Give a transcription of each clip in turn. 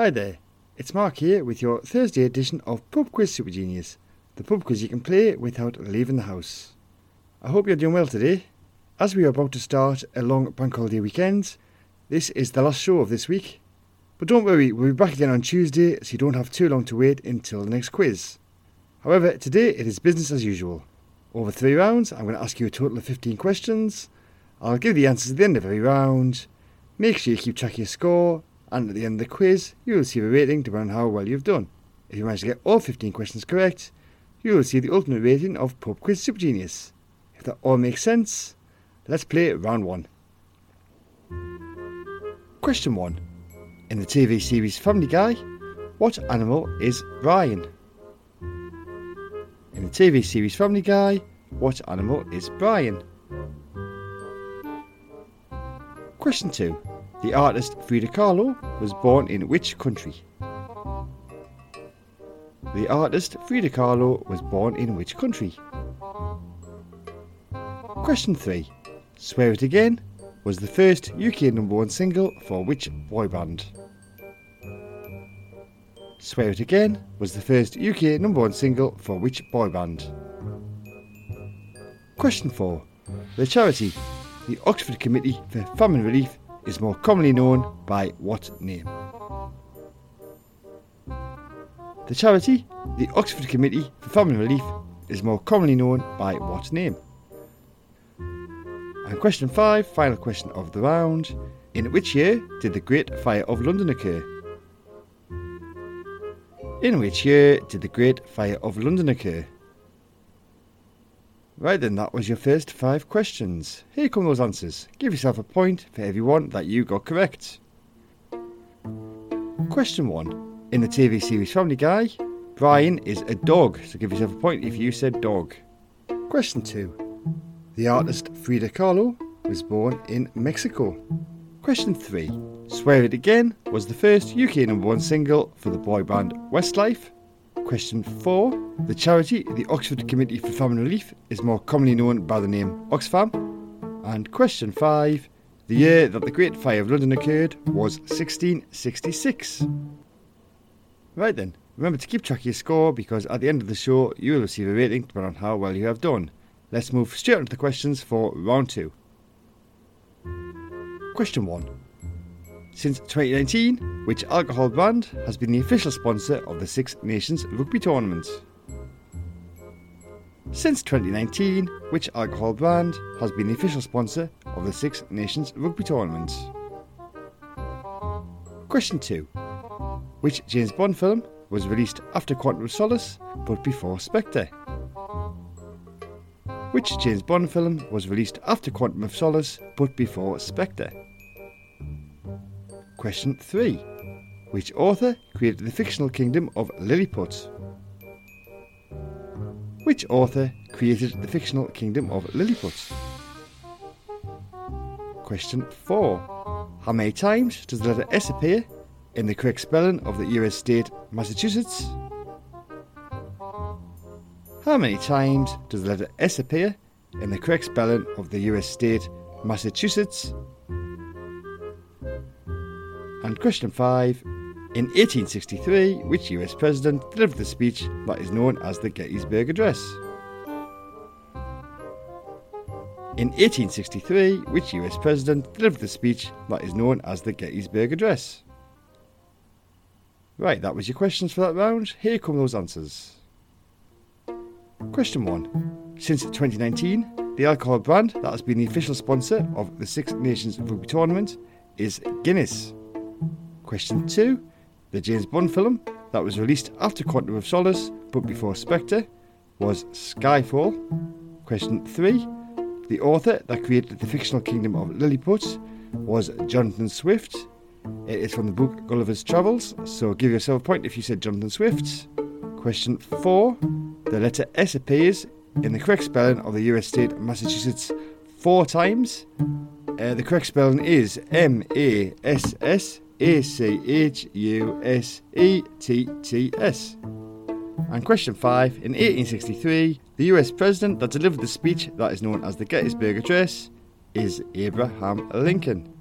Hi there, it's Mark here with your Thursday edition of Pub Quiz Super Genius, the pub quiz you can play without leaving the house. I hope you're doing well today. As we are about to start a long bank holiday weekend, this is the last show of this week. But don't worry, we'll be back again on Tuesday so you don't have too long to wait until the next quiz. However, today it is business as usual. Over three rounds, I'm going to ask you a total of 15 questions. I'll give the answers at the end of every round. Make sure you keep track of your score and at the end of the quiz, you will receive a rating depending on how well you've done. If you manage to get all 15 questions correct, you will receive the ultimate rating of Pub Quiz Super Genius. If that all makes sense, let's play round one. Question 1. In the TV series Family Guy, what animal is Brian? In the TV series Family Guy, what animal is Brian? Question 2. The artist Frida Kahlo was born in which country? The artist Frida Kahlo was born in which country? Question 3. Swear It Again was the first UK number one single for which boy band? Swear It Again was the first UK number one single for which boy band? Question 4. The charity, the Oxford Committee for Famine Relief, is more commonly known by what name? The charity, the Oxford Committee for Famine Relief, is more commonly known by what name? And question 5, final question of the round. In which year did the Great Fire of London occur? In which year did the Great Fire of London occur? Right then, that was your first five questions. Here come those answers. Give yourself a point for every one that you got correct. Question 1. In the TV series Family Guy, Brian is a dog, so give yourself a point if you said dog. Question 2. The artist Frida Kahlo was born in Mexico. Question 3. Swear It Again was the first UK number one single for the boy band Westlife. Question 4. The charity, the Oxford Committee for Famine Relief, is more commonly known by the name Oxfam. And question 5. The year that the Great Fire of London occurred was 1666. Right then, remember to keep track of your score because at the end of the show you will receive a rating depending on how well you have done. Let's move straight on to the questions for round 2. Question 1. Since 2019, which alcohol brand has been the official sponsor of the Six Nations Rugby Tournament? Since 2019, which alcohol brand has been the official sponsor of the Six Nations Rugby Tournament? Question 2. Which James Bond film was released after Quantum of Solace but before Spectre? Which James Bond film was released after Quantum of Solace but before Spectre? Question 3. Which author created the fictional kingdom of Lilliput? Which author created the fictional kingdom of Lilliput? Question 4. How many times does the letter S appear in the correct spelling of the US state Massachusetts? How many times does the letter S appear in the correct spelling of the US state Massachusetts? And question 5. In 1863, which US president delivered the speech that is known as the Gettysburg Address? In 1863, which US president delivered the speech that is known as the Gettysburg Address? Right, that was your questions for that round. Here come those answers. Question 1. Since 2019, the alcohol brand that has been the official sponsor of the Six Nations Rugby Tournament is Guinness. Question 2. The James Bond film that was released after Quantum of Solace but before Spectre was Skyfall. Question 3. The author that created the fictional kingdom of Lilliput was Jonathan Swift. It is from the book Gulliver's Travels, so give yourself a point if you said Jonathan Swift. Question 4. The letter S appears in the correct spelling of the US state Massachusetts four times. Uh, the correct spelling is M A S S A C H U S E T T S. And question 5. In 1863, the US president that delivered the speech that is known as the Gettysburg Address is Abraham Lincoln.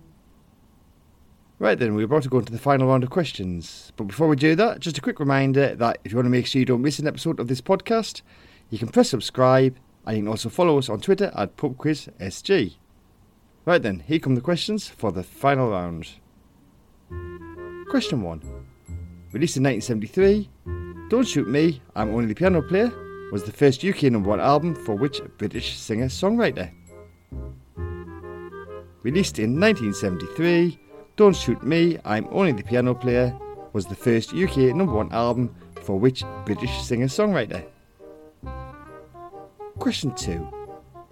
Right then, we're about to go into the final round of questions. But before we do that, just a quick reminder that if you want to make sure you don't miss an episode of this podcast, you can press subscribe and you can also follow us on Twitter at PubQuizSG. Right then, here come the questions for the final round. Question 1. Released in 1973, Don't Shoot Me, I'm Only the Piano Player was the first UK number one album for which British singer songwriter? Released in 1973, don't Shoot Me, I'm Only the Piano Player was the first UK number one album for which British singer songwriter? Question 2.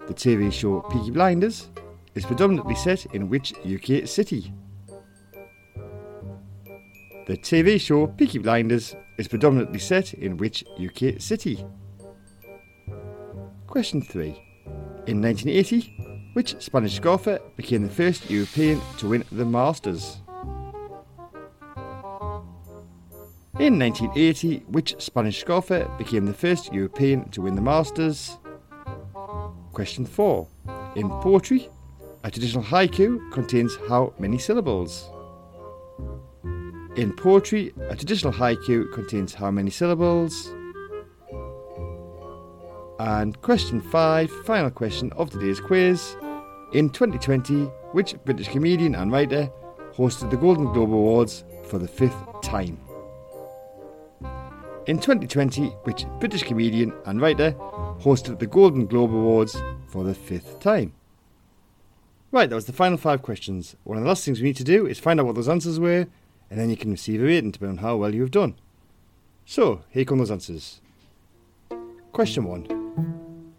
The TV show Peaky Blinders is predominantly set in which UK city? The TV show Peaky Blinders is predominantly set in which UK city? Question 3. In 1980, which Spanish golfer became the first European to win the Masters? In 1980, which Spanish golfer became the first European to win the Masters? Question 4. In poetry, a traditional haiku contains how many syllables? In poetry, a traditional haiku contains how many syllables? And question 5, final question of today's quiz. In 2020, which British comedian and writer hosted the Golden Globe Awards for the fifth time? In 2020, which British comedian and writer hosted the Golden Globe Awards for the fifth time? Right, that was the final five questions. One of the last things we need to do is find out what those answers were, and then you can receive a rating depending on how well you have done. So, here come those answers. Question 1.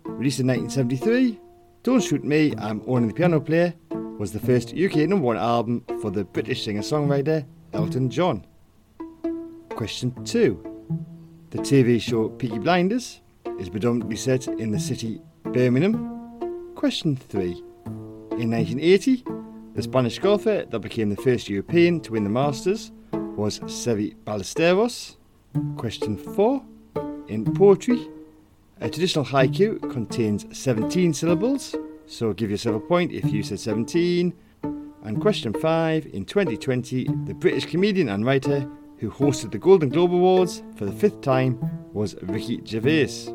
Released in 1973, don't Shoot Me, I'm Only the Piano Player was the first UK number one album for the British singer songwriter Elton John. Question 2. The TV show Peaky Blinders is predominantly set in the city Birmingham. Question 3. In 1980, the Spanish golfer that became the first European to win the Masters was Seve Ballesteros. Question 4. In poetry, a traditional haiku contains 17 syllables, so give yourself a point if you said 17. And question 5 In 2020, the British comedian and writer who hosted the Golden Globe Awards for the fifth time was Ricky Gervais.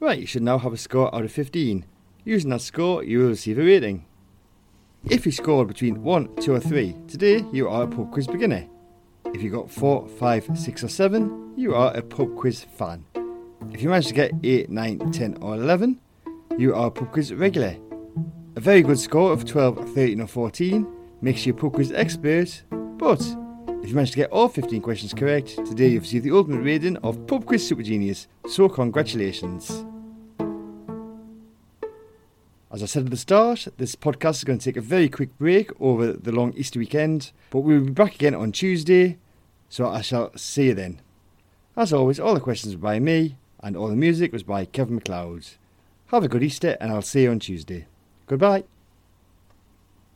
Right, you should now have a score out of 15. Using that score, you will receive a rating. If you scored between 1, 2 or 3, today you are a pub quiz beginner. If you got 4, 5, 6 or 7, you are a pub quiz fan. If you managed to get 8, 9, 10 or 11, you are a pub quiz regular. A very good score of 12, 13 or 14 makes you a pub quiz expert, but if you manage to get all 15 questions correct, today you've received the ultimate rating of Pub Quiz Super Genius, so congratulations. As I said at the start, this podcast is going to take a very quick break over the long Easter weekend, but we'll be back again on Tuesday, so I shall see you then. As always, all the questions were by me, and all the music was by Kevin MacLeod. Have a good Easter, and I'll see you on Tuesday. Goodbye.